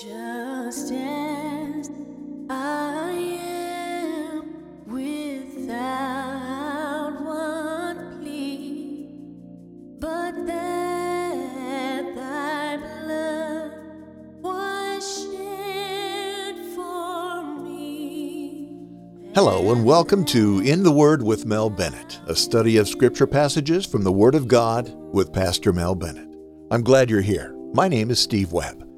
Just as I am without one plea, but thy blood was shed. Hello, and welcome to In the Word with Mel Bennett, a study of Scripture passages from the Word of God with Pastor Mel Bennett. I'm glad you're here. My name is Steve Webb.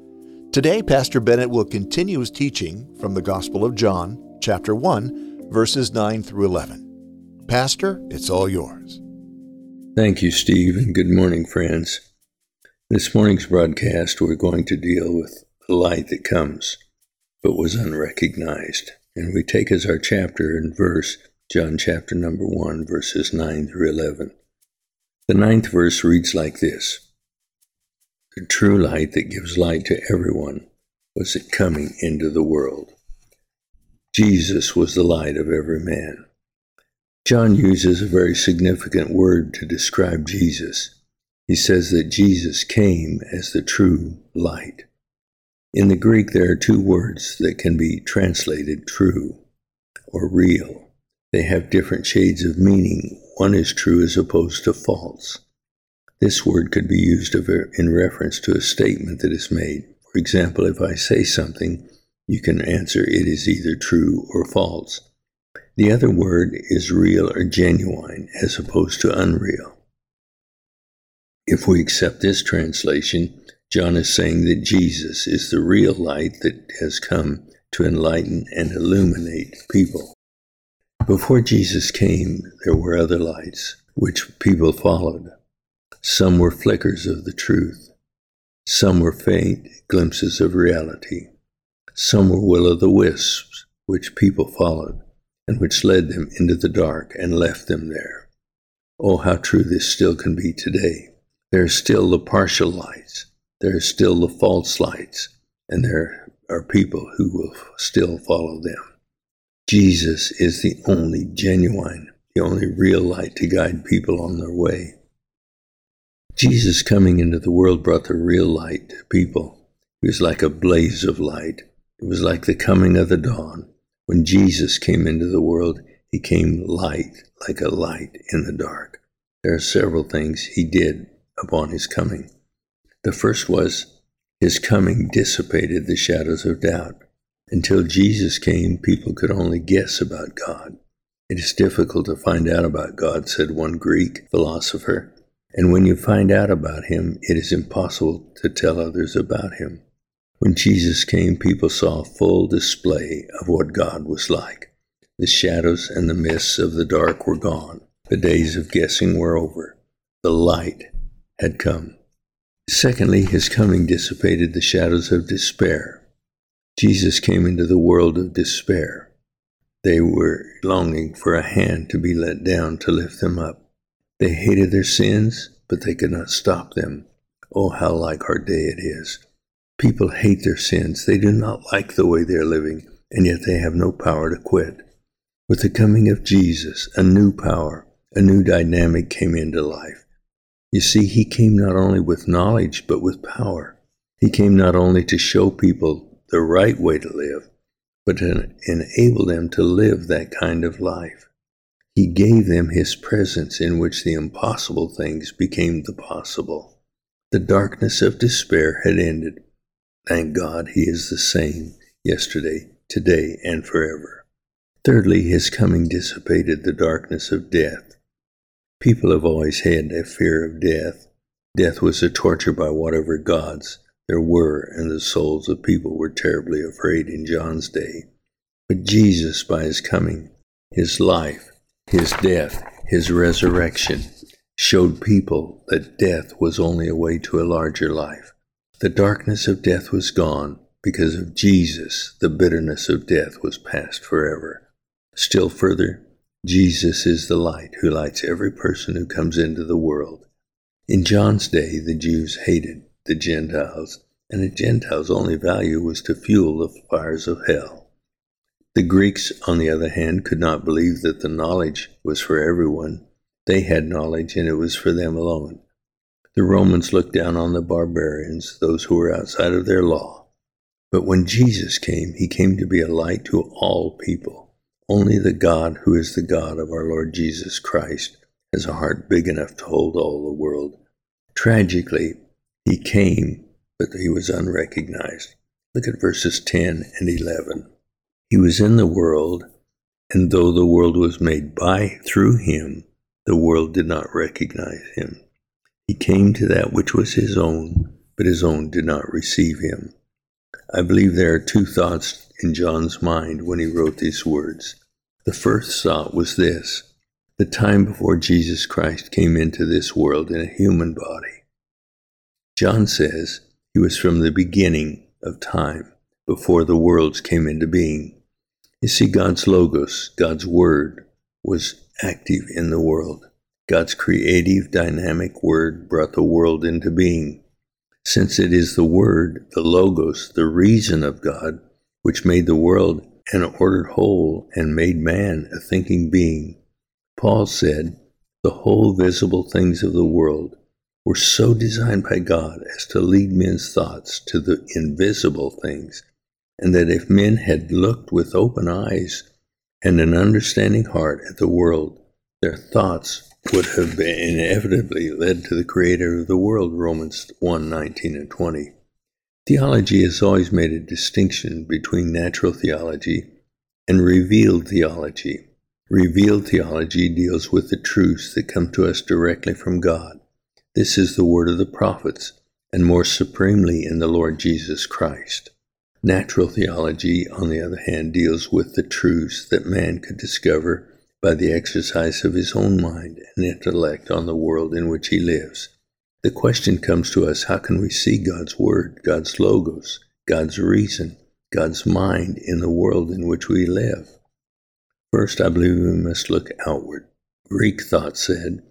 Today, Pastor Bennett will continue his teaching from the Gospel of John, chapter 1, verses 9 through 11. Pastor, it's all yours. Thank you, Steve, and good morning, friends. This morning's broadcast, we're going to deal with the light that comes but was unrecognized. And we take as our chapter and verse John chapter number 1, verses 9 through 11. The ninth verse reads like this the true light that gives light to everyone was it coming into the world. Jesus was the light of every man. John uses a very significant word to describe Jesus. He says that Jesus came as the true light. In the Greek, there are two words that can be translated true or real. They have different shades of meaning. One is true as opposed to false. This word could be used in reference to a statement that is made. For example, if I say something, you can answer it is either true or false. The other word is real or genuine as opposed to unreal. If we accept this translation, John is saying that Jesus is the real light that has come to enlighten and illuminate people. Before Jesus came, there were other lights which people followed. Some were flickers of the truth. Some were faint glimpses of reality. Some were will o' the wisps, which people followed, and which led them into the dark and left them there. Oh, how true this still can be today. There are still the partial lights, there are still the false lights, and there are people who will still follow them. Jesus is the only genuine, the only real light to guide people on their way. Jesus coming into the world brought the real light to people. It was like a blaze of light. It was like the coming of the dawn. When Jesus came into the world, he came light, like a light in the dark. There are several things he did upon his coming. The first was his coming dissipated the shadows of doubt. Until Jesus came, people could only guess about God. It is difficult to find out about God, said one Greek philosopher. And when you find out about him, it is impossible to tell others about him. When Jesus came, people saw a full display of what God was like. The shadows and the mists of the dark were gone. The days of guessing were over. The light had come. Secondly, his coming dissipated the shadows of despair. Jesus came into the world of despair. They were longing for a hand to be let down to lift them up. They hated their sins, but they could not stop them. Oh, how like our day it is. People hate their sins. They do not like the way they are living, and yet they have no power to quit. With the coming of Jesus, a new power, a new dynamic came into life. You see, he came not only with knowledge, but with power. He came not only to show people the right way to live, but to enable them to live that kind of life. He gave them his presence in which the impossible things became the possible. The darkness of despair had ended. Thank God he is the same yesterday, today, and forever. Thirdly, his coming dissipated the darkness of death. People have always had a fear of death. Death was a torture by whatever gods there were, and the souls of people were terribly afraid in John's day. But Jesus, by his coming, his life, his death, his resurrection, showed people that death was only a way to a larger life. The darkness of death was gone. Because of Jesus, the bitterness of death was past forever. Still further, Jesus is the light who lights every person who comes into the world. In John's day, the Jews hated the Gentiles, and the Gentiles' only value was to fuel the fires of hell. The Greeks, on the other hand, could not believe that the knowledge was for everyone. They had knowledge, and it was for them alone. The Romans looked down on the barbarians, those who were outside of their law. But when Jesus came, he came to be a light to all people. Only the God who is the God of our Lord Jesus Christ has a heart big enough to hold all the world. Tragically, he came, but he was unrecognized. Look at verses 10 and 11. He was in the world, and though the world was made by through him, the world did not recognize him. He came to that which was his own, but his own did not receive him. I believe there are two thoughts in John's mind when he wrote these words. The first thought was this the time before Jesus Christ came into this world in a human body. John says he was from the beginning of time, before the worlds came into being. You see, God's Logos, God's Word, was active in the world. God's creative, dynamic Word brought the world into being. Since it is the Word, the Logos, the reason of God, which made the world an ordered whole and made man a thinking being, Paul said, The whole visible things of the world were so designed by God as to lead men's thoughts to the invisible things, and that if men had looked with open eyes and an understanding heart at the world, their thoughts would have been inevitably led to the creator of the world, Romans 1 19 and 20. Theology has always made a distinction between natural theology and revealed theology. Revealed theology deals with the truths that come to us directly from God. This is the word of the prophets, and more supremely in the Lord Jesus Christ. Natural theology, on the other hand, deals with the truths that man could discover by the exercise of his own mind and intellect on the world in which he lives. The question comes to us how can we see God's Word, God's Logos, God's reason, God's mind in the world in which we live? First, I believe we must look outward. Greek thought said,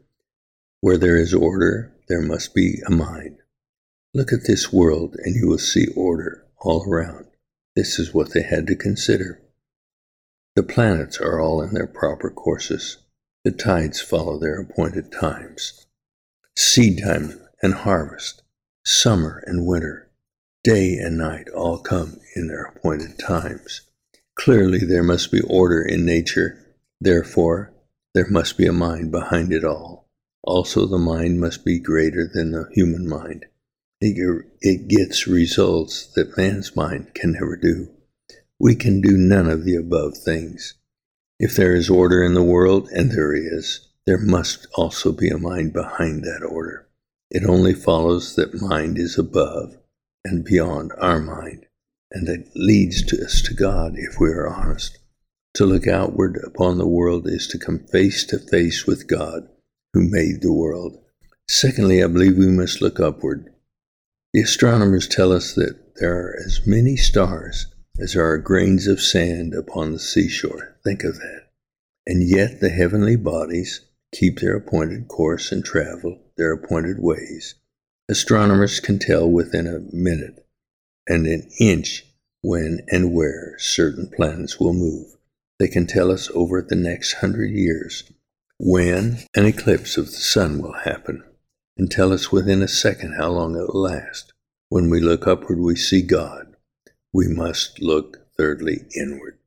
Where there is order, there must be a mind. Look at this world and you will see order all around. This is what they had to consider. The planets are all in their proper courses. The tides follow their appointed times. Seed time and harvest, summer and winter, day and night all come in their appointed times. Clearly, there must be order in nature. Therefore, there must be a mind behind it all. Also, the mind must be greater than the human mind. It gets results that man's mind can never do. We can do none of the above things. If there is order in the world, and there is, there must also be a mind behind that order. It only follows that mind is above and beyond our mind, and that leads to us to God if we are honest. To look outward upon the world is to come face to face with God who made the world. Secondly, I believe we must look upward. The astronomers tell us that there are as many stars as there are grains of sand upon the seashore. Think of that. And yet the heavenly bodies keep their appointed course and travel their appointed ways. Astronomers can tell within a minute and an inch when and where certain planets will move. They can tell us over the next hundred years when an eclipse of the sun will happen, and tell us within a second how long it will last. When we look upward, we see God. We must look, thirdly, inward.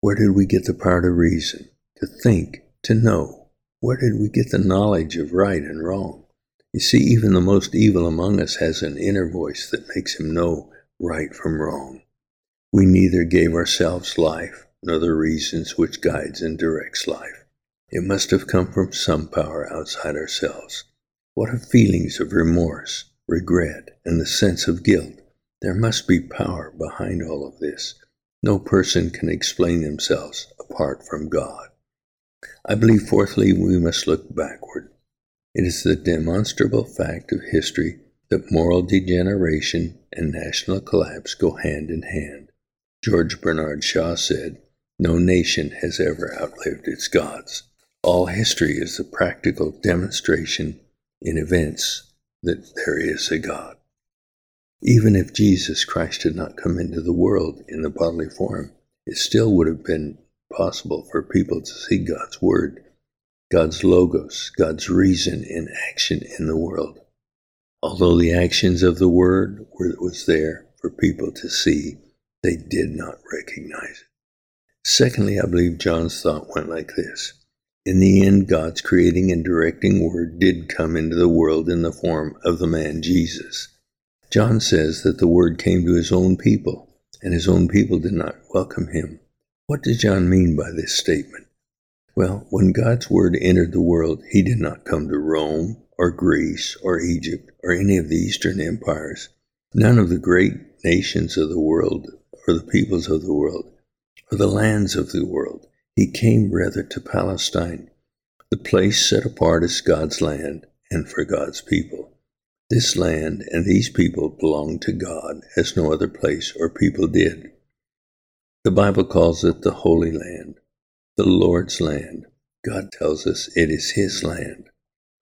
Where did we get the power to reason, to think, to know? Where did we get the knowledge of right and wrong? You see, even the most evil among us has an inner voice that makes him know right from wrong. We neither gave ourselves life nor the reasons which guides and directs life. It must have come from some power outside ourselves. What of feelings of remorse, regret, and the sense of guilt? There must be power behind all of this. No person can explain themselves apart from God. I believe, fourthly, we must look backward. It is the demonstrable fact of history that moral degeneration and national collapse go hand in hand. George Bernard Shaw said, No nation has ever outlived its gods. All history is a practical demonstration in events that there is a God. Even if Jesus Christ had not come into the world in the bodily form, it still would have been possible for people to see God's Word, God's Logos, God's reason in action in the world. Although the actions of the Word were, was there for people to see, they did not recognize it. Secondly, I believe John's thought went like this. In the end, God's creating and directing word did come into the world in the form of the man Jesus. John says that the word came to his own people, and his own people did not welcome him. What does John mean by this statement? Well, when God's word entered the world, he did not come to Rome or Greece or Egypt or any of the Eastern empires. None of the great nations of the world or the peoples of the world or the lands of the world. He came rather to Palestine, the place set apart as God's land and for God's people. This land and these people belonged to God as no other place or people did. The Bible calls it the Holy Land, the Lord's land. God tells us it is His land.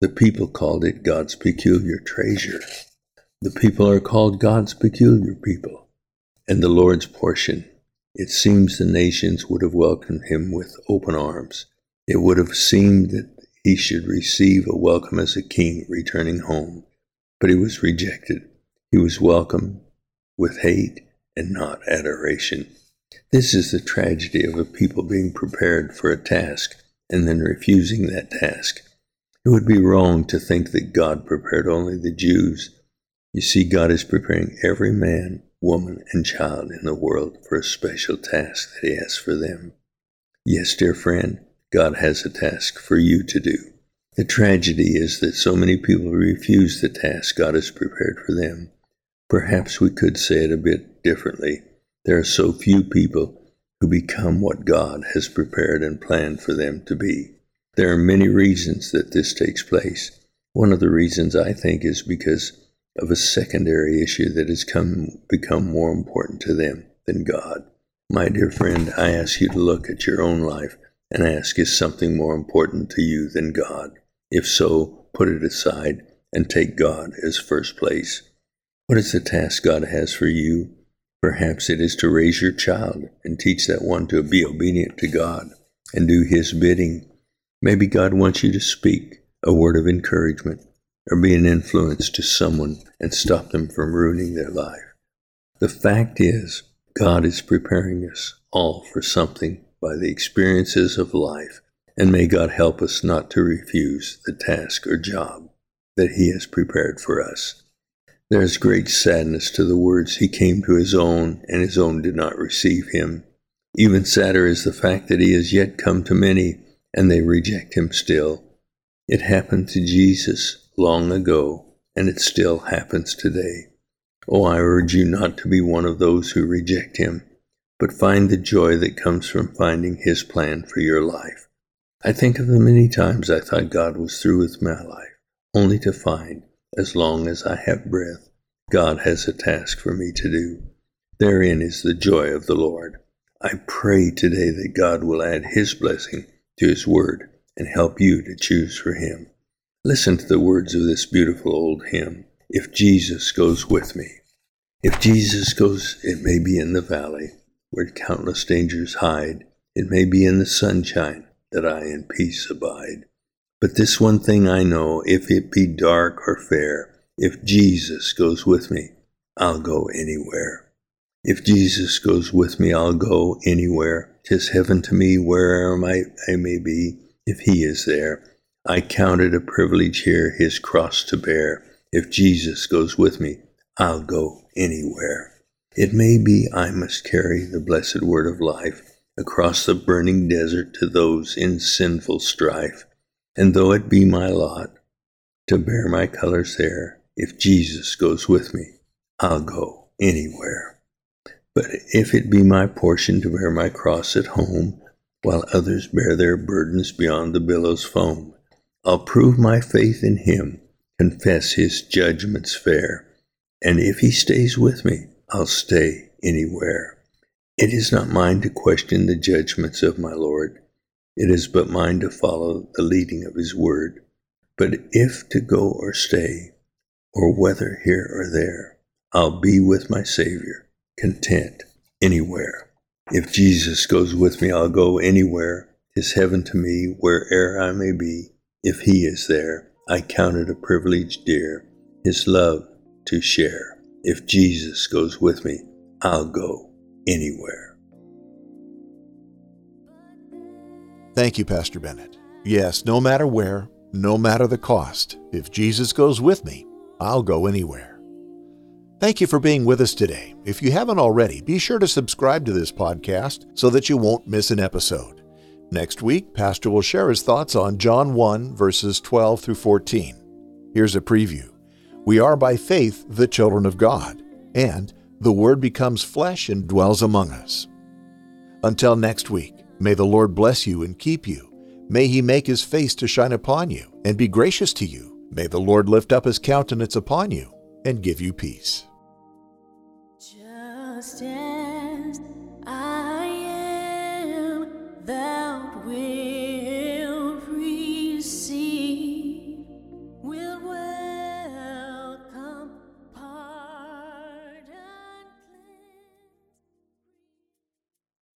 The people called it God's peculiar treasure. The people are called God's peculiar people, and the Lord's portion. It seems the nations would have welcomed him with open arms. It would have seemed that he should receive a welcome as a king returning home, but he was rejected. He was welcomed with hate and not adoration. This is the tragedy of a people being prepared for a task and then refusing that task. It would be wrong to think that God prepared only the Jews. You see, God is preparing every man, woman, and child in the world for a special task that He has for them. Yes, dear friend, God has a task for you to do. The tragedy is that so many people refuse the task God has prepared for them. Perhaps we could say it a bit differently. There are so few people who become what God has prepared and planned for them to be. There are many reasons that this takes place. One of the reasons I think is because of a secondary issue that has come become more important to them than God. My dear friend, I ask you to look at your own life and ask is something more important to you than God? If so, put it aside and take God as first place. What is the task God has for you? Perhaps it is to raise your child and teach that one to be obedient to God and do His bidding. Maybe God wants you to speak a word of encouragement or be an influence to someone and stop them from ruining their life. The fact is, God is preparing us all for something by the experiences of life, and may God help us not to refuse the task or job that He has prepared for us. There is great sadness to the words, He came to His own, and His own did not receive Him. Even sadder is the fact that He has yet come to many, and they reject Him still. It happened to Jesus long ago, and it still happens today. Oh, I urge you not to be one of those who reject Him, but find the joy that comes from finding His plan for your life. I think of the many times I thought God was through with my life, only to find as long as I have breath, God has a task for me to do. Therein is the joy of the Lord. I pray today that God will add His blessing to His word and help you to choose for Him. Listen to the words of this beautiful old hymn If Jesus goes with me. If Jesus goes, it may be in the valley where countless dangers hide, it may be in the sunshine that I in peace abide. But this one thing I know, if it be dark or fair, if Jesus goes with me, I'll go anywhere. If Jesus goes with me, I'll go anywhere. Tis heaven to me where'er I may be, if he is there. I count it a privilege here his cross to bear. If Jesus goes with me, I'll go anywhere. It may be I must carry the blessed word of life across the burning desert to those in sinful strife. And though it be my lot to bear my colors there, if Jesus goes with me, I'll go anywhere. But if it be my portion to bear my cross at home, while others bear their burdens beyond the billows' foam, I'll prove my faith in him, confess his judgments fair, and if he stays with me, I'll stay anywhere. It is not mine to question the judgments of my Lord. It is but mine to follow the leading of his word. But if to go or stay, or whether here or there, I'll be with my Savior, content anywhere. If Jesus goes with me, I'll go anywhere. Tis heaven to me, where'er I may be. If he is there, I count it a privilege dear, his love to share. If Jesus goes with me, I'll go anywhere. Thank you, Pastor Bennett. Yes, no matter where, no matter the cost, if Jesus goes with me, I'll go anywhere. Thank you for being with us today. If you haven't already, be sure to subscribe to this podcast so that you won't miss an episode. Next week, Pastor will share his thoughts on John 1, verses 12 through 14. Here's a preview We are by faith the children of God, and the Word becomes flesh and dwells among us. Until next week, May the Lord bless you and keep you. May he make his face to shine upon you and be gracious to you. May the Lord lift up his countenance upon you and give you peace. Just